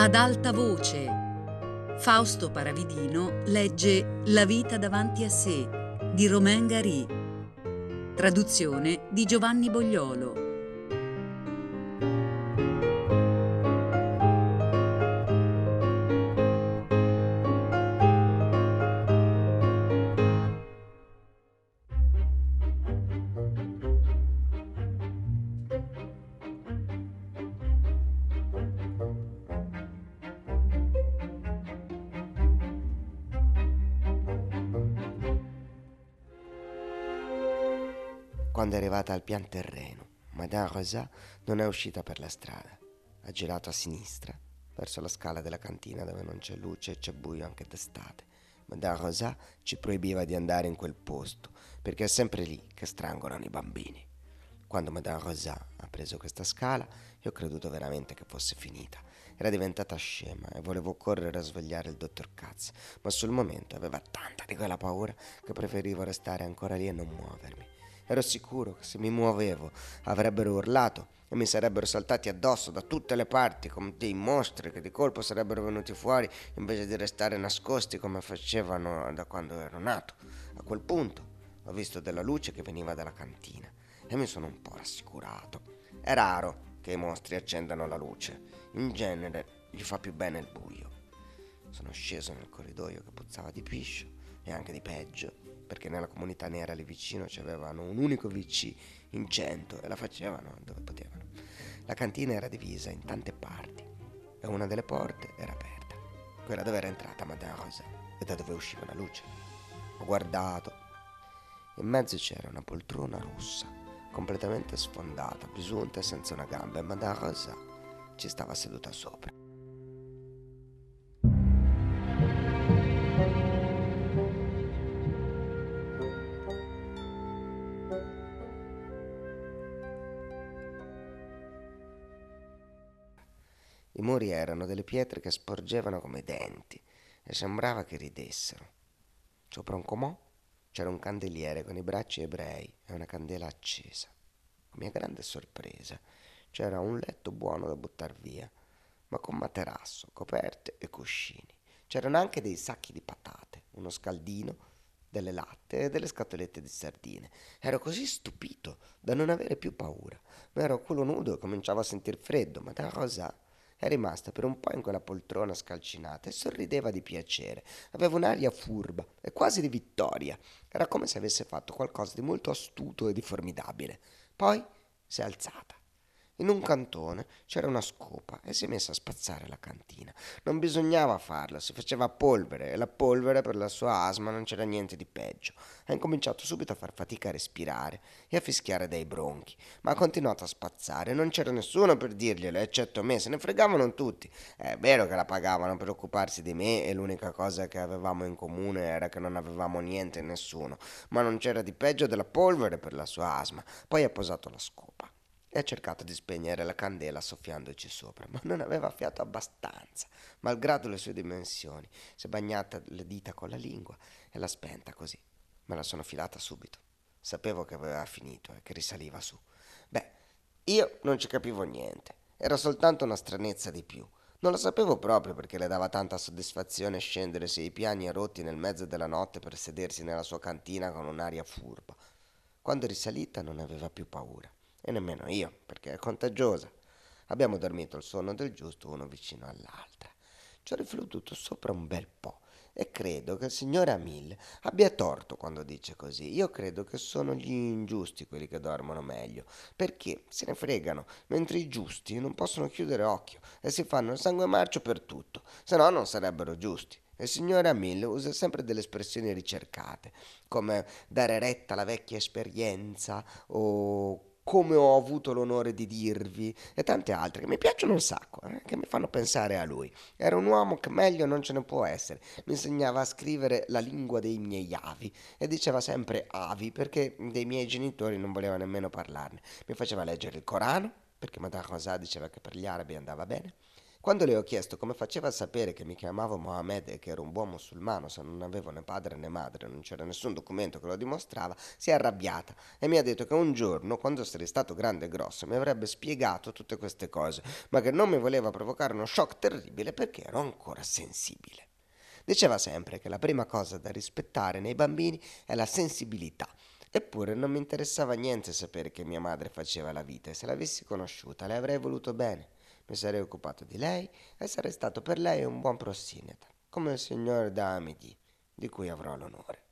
Ad alta voce. Fausto Paravidino legge La vita davanti a sé di Romain Gary. Traduzione di Giovanni Bogliolo. Quando è arrivata al pian terreno, Madame Rosa non è uscita per la strada. Ha girato a sinistra, verso la scala della cantina dove non c'è luce e c'è buio anche d'estate. Madame Rosa ci proibiva di andare in quel posto, perché è sempre lì che strangolano i bambini. Quando Madame Rosa ha preso questa scala, io ho creduto veramente che fosse finita. Era diventata scema e volevo correre a svegliare il dottor Katz, ma sul momento aveva tanta di quella paura che preferivo restare ancora lì e non muovermi. Ero sicuro che se mi muovevo avrebbero urlato e mi sarebbero saltati addosso da tutte le parti come dei mostri che di colpo sarebbero venuti fuori invece di restare nascosti come facevano da quando ero nato. A quel punto ho visto della luce che veniva dalla cantina e mi sono un po' rassicurato. È raro che i mostri accendano la luce, in genere gli fa più bene il buio. Sono sceso nel corridoio che puzzava di piscio e anche di peggio perché nella comunità nera lì vicino avevano un unico VC in cento e la facevano dove potevano. La cantina era divisa in tante parti e una delle porte era aperta, quella dove era entrata Madame Rosa e da dove usciva la luce. Ho guardato. In mezzo c'era una poltrona rossa, completamente sfondata, bisunta e senza una gamba, e Madame Rosa ci stava seduta sopra. I muri erano delle pietre che sporgevano come denti e sembrava che ridessero. Sopra un comò c'era un candeliere con i bracci ebrei e una candela accesa. A mia grande sorpresa c'era un letto buono da buttar via, ma con materasso, coperte e cuscini. C'erano anche dei sacchi di patate, uno scaldino, delle latte e delle scatolette di sardine. Ero così stupito da non avere più paura. Ma ero culo nudo e cominciavo a sentir freddo, ma da Rosa è rimasta per un po' in quella poltrona scalcinata e sorrideva di piacere. Aveva un'aria furba e quasi di vittoria. Era come se avesse fatto qualcosa di molto astuto e di formidabile. Poi si è alzata. In un cantone c'era una scopa e si è messa a spazzare la cantina. Non bisognava farlo, si faceva polvere e la polvere per la sua asma non c'era niente di peggio. Ha incominciato subito a far fatica a respirare e a fischiare dai bronchi, ma ha continuato a spazzare. Non c'era nessuno per dirglielo, eccetto me, se ne fregavano tutti. È vero che la pagavano per occuparsi di me e l'unica cosa che avevamo in comune era che non avevamo niente e nessuno, ma non c'era di peggio della polvere per la sua asma. Poi ha posato la scopa e ha cercato di spegnere la candela soffiandoci sopra, ma non aveva fiato abbastanza, malgrado le sue dimensioni. Si è bagnata le dita con la lingua e l'ha spenta così. Me la sono filata subito. Sapevo che aveva finito e che risaliva su. Beh, io non ci capivo niente. Era soltanto una stranezza di più. Non lo sapevo proprio perché le dava tanta soddisfazione scendere sei piani e rotti nel mezzo della notte per sedersi nella sua cantina con un'aria furba. Quando risalita non aveva più paura e nemmeno io, perché è contagiosa. Abbiamo dormito il sonno del giusto uno vicino all'altra. Ci ho riflettuto sopra un bel po' e credo che il signore Amil abbia torto quando dice così. Io credo che sono gli ingiusti quelli che dormono meglio, perché se ne fregano, mentre i giusti non possono chiudere occhio e si fanno il sangue marcio per tutto, se no non sarebbero giusti. Il signore Amil usa sempre delle espressioni ricercate, come dare retta alla vecchia esperienza o come ho avuto l'onore di dirvi e tante altre che mi piacciono un sacco, eh, che mi fanno pensare a lui. Era un uomo che meglio non ce ne può essere. Mi insegnava a scrivere la lingua dei miei avi e diceva sempre avi perché dei miei genitori non voleva nemmeno parlarne. Mi faceva leggere il Corano perché Madame Rosa diceva che per gli arabi andava bene Quando le ho chiesto come faceva a sapere che mi chiamavo Mohammed e che ero un buon musulmano se non avevo né padre né madre, non c'era nessun documento che lo dimostrava, si è arrabbiata e mi ha detto che un giorno, quando sarei stato grande e grosso, mi avrebbe spiegato tutte queste cose, ma che non mi voleva provocare uno shock terribile perché ero ancora sensibile. Diceva sempre che la prima cosa da rispettare nei bambini è la sensibilità. Eppure non mi interessava niente sapere che mia madre faceva la vita e se l'avessi conosciuta le avrei voluto bene. Mi sarei occupato di lei e sarei stato per lei un buon prossineta, come il signor Damidi, di cui avrò l'onore.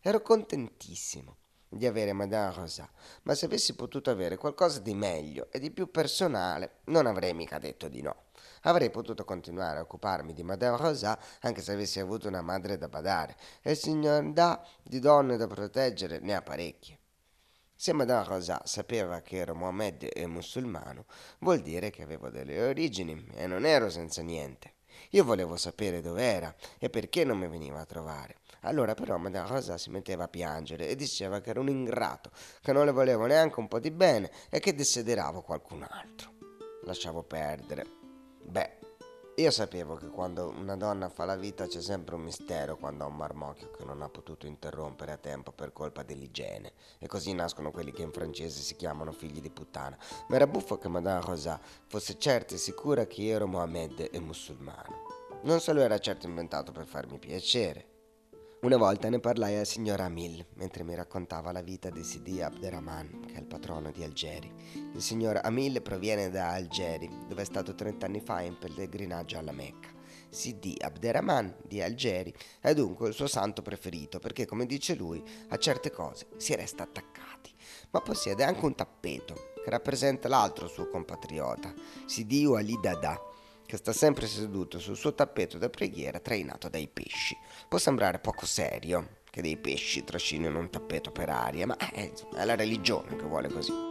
Ero contentissimo di avere Madame Rosa, ma se avessi potuto avere qualcosa di meglio e di più personale, non avrei mica detto di no. Avrei potuto continuare a occuparmi di Madame Rosa anche se avessi avuto una madre da badare, e il signor Da di donne da proteggere ne ha parecchie. Se Madame Rosa sapeva che ero Mohammed e musulmano, vuol dire che avevo delle origini e non ero senza niente. Io volevo sapere dov'era e perché non mi veniva a trovare. Allora però Madame Rosa si metteva a piangere e diceva che ero un ingrato, che non le volevo neanche un po' di bene e che desideravo qualcun altro. Lasciavo perdere. Beh, io sapevo che quando una donna fa la vita c'è sempre un mistero quando ha un marmocchio che non ha potuto interrompere a tempo per colpa dell'igiene. E così nascono quelli che in francese si chiamano figli di puttana. Ma era buffo che Madame Rosa fosse certa e sicura che io ero Mohammed e musulmano. Non se lo era certo inventato per farmi piacere. Una volta ne parlai al signor Amil mentre mi raccontava la vita di Sidi Abderrahman, che è il patrono di Algeri. Il signor Amil proviene da Algeri, dove è stato 30 anni fa in pellegrinaggio alla Mecca. Sidi Abderrahman di Algeri è dunque il suo santo preferito perché, come dice lui, a certe cose si resta attaccati. Ma possiede anche un tappeto che rappresenta l'altro suo compatriota, Sidi Walid Dada che sta sempre seduto sul suo tappeto da preghiera trainato dai pesci. Può sembrare poco serio che dei pesci trascinino un tappeto per aria, ma è, è la religione che vuole così.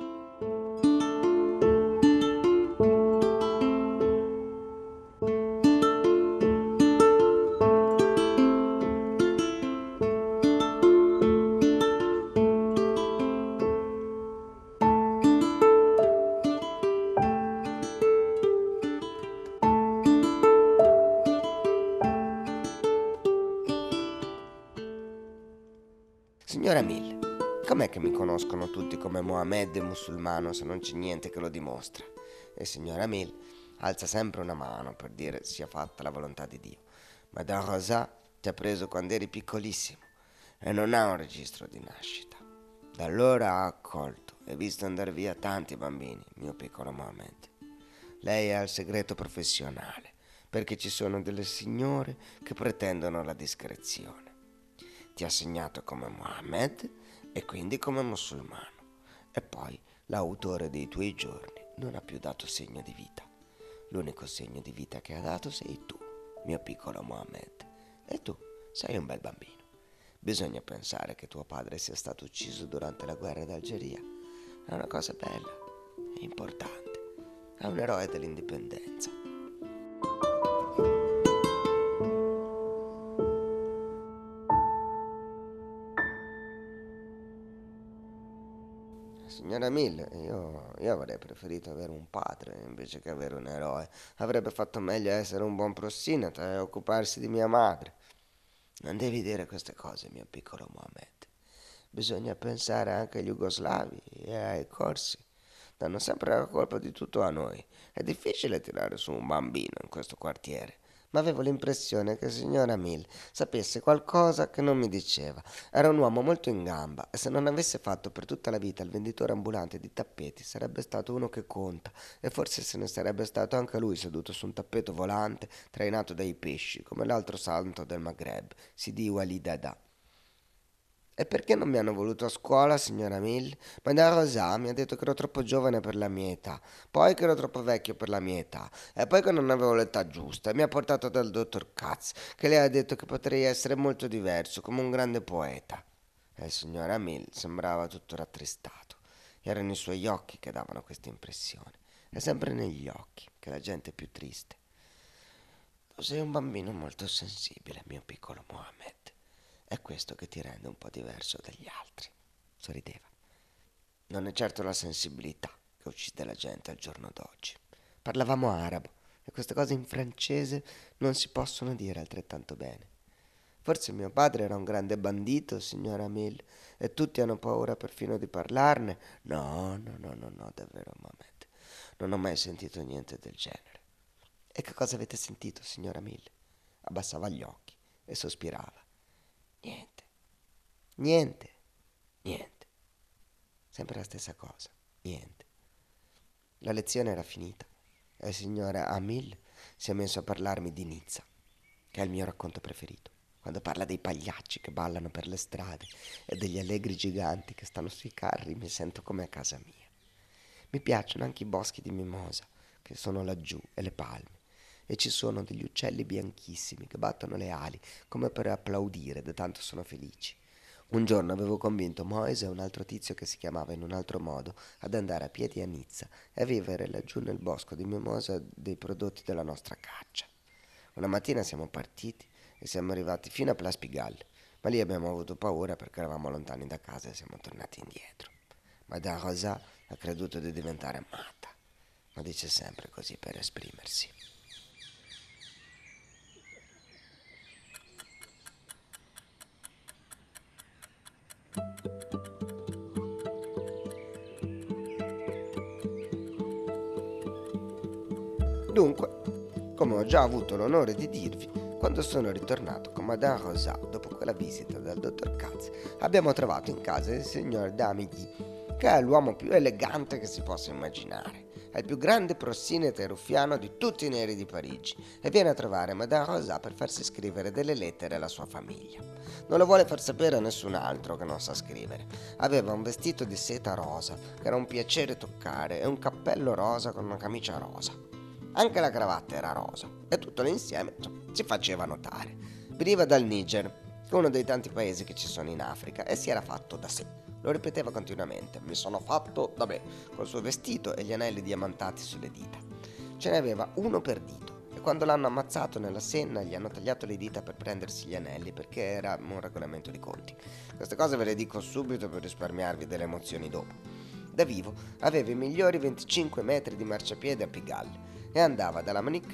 Signora Mill, com'è che mi conoscono tutti come Mohammed musulmano se non c'è niente che lo dimostra? E signora Mill alza sempre una mano per dire sia fatta la volontà di Dio. Madame Rosa ti ha preso quando eri piccolissimo e non ha un registro di nascita. Da allora ha accolto e visto andare via tanti bambini, mio piccolo Mohammed. Lei ha il segreto professionale, perché ci sono delle signore che pretendono la discrezione ti ha segnato come Mohammed e quindi come musulmano. E poi l'autore dei tuoi giorni non ha più dato segno di vita. L'unico segno di vita che ha dato sei tu, mio piccolo Mohammed. E tu sei un bel bambino. Bisogna pensare che tuo padre sia stato ucciso durante la guerra d'Algeria. È una cosa bella, è importante. È un eroe dell'indipendenza. Signora Mill, io, io, avrei preferito avere un padre invece che avere un eroe. Avrebbe fatto meglio essere un buon prossinata e occuparsi di mia madre. Non devi dire queste cose, mio piccolo Mohammed. Bisogna pensare anche agli jugoslavi e ai corsi. Danno sempre la colpa di tutto a noi. È difficile tirare su un bambino in questo quartiere ma avevo l'impressione che il signor Amil sapesse qualcosa che non mi diceva. Era un uomo molto in gamba e se non avesse fatto per tutta la vita il venditore ambulante di tappeti sarebbe stato uno che conta e forse se ne sarebbe stato anche lui seduto su un tappeto volante trainato dai pesci come l'altro santo del Maghreb, Sidi Walid Adha. E perché non mi hanno voluto a scuola, signora Mill? Madame Rosa mi ha detto che ero troppo giovane per la mia età, poi che ero troppo vecchio per la mia età, e poi che non avevo l'età giusta, mi ha portato dal dottor Katz, che le ha detto che potrei essere molto diverso, come un grande poeta. E il signor Mill sembrava tutto rattristato. Erano i suoi occhi che davano questa impressione. È sempre negli occhi che la gente è più triste. Tu sei un bambino molto sensibile, mio piccolo Mohammed. È questo che ti rende un po' diverso dagli altri. Sorrideva. Non è certo la sensibilità che uccide la gente al giorno d'oggi. Parlavamo arabo E queste cose in francese non si possono dire altrettanto bene. Forse mio padre era un grande bandito, signora Mill, e tutti hanno paura perfino di parlarne. No, no, no, no, no, davvero, Mohamed. Non ho mai sentito niente del genere. E che cosa avete sentito, signora Mill? Abbassava gli occhi e sospirava. Niente, niente, niente. Sempre la stessa cosa, niente. La lezione era finita e il signore Amil si è messo a parlarmi di Nizza, che è il mio racconto preferito. Quando parla dei pagliacci che ballano per le strade e degli allegri giganti che stanno sui carri, mi sento come a casa mia. Mi piacciono anche i boschi di mimosa, che sono laggiù, e le palme. E ci sono degli uccelli bianchissimi che battono le ali come per applaudire, da tanto sono felici. Un giorno avevo convinto Moise e un altro tizio che si chiamava in un altro modo ad andare a piedi a Nizza e a vivere laggiù nel bosco di Mimosa dei prodotti della nostra caccia. Una mattina siamo partiti e siamo arrivati fino a Plaspigal, ma lì abbiamo avuto paura perché eravamo lontani da casa e siamo tornati indietro. Madame Rosa ha creduto di diventare matta, ma dice sempre così per esprimersi. Dunque, come ho già avuto l'onore di dirvi, quando sono ritornato con Madame Rosa dopo quella visita dal dottor Katz, abbiamo trovato in casa il signor Damigny, che è l'uomo più elegante che si possa immaginare. È il più grande prossinete ruffiano di tutti i neri di Parigi e viene a trovare Madame Rosa per farsi scrivere delle lettere alla sua famiglia. Non lo vuole far sapere a nessun altro che non sa scrivere. Aveva un vestito di seta rosa, che era un piacere toccare, e un cappello rosa con una camicia rosa. Anche la cravatta era rosa e tutto l'insieme si faceva notare. Veniva dal Niger, uno dei tanti paesi che ci sono in Africa, e si era fatto da sé. Lo ripeteva continuamente, mi sono fatto da me, col suo vestito e gli anelli diamantati sulle dita. Ce ne aveva uno per dito e quando l'hanno ammazzato nella Senna gli hanno tagliato le dita per prendersi gli anelli perché era un regolamento di conti. Queste cose ve le dico subito per risparmiarvi delle emozioni dopo. Da vivo aveva i migliori 25 metri di marciapiede a Pigalle e andava dalla manicure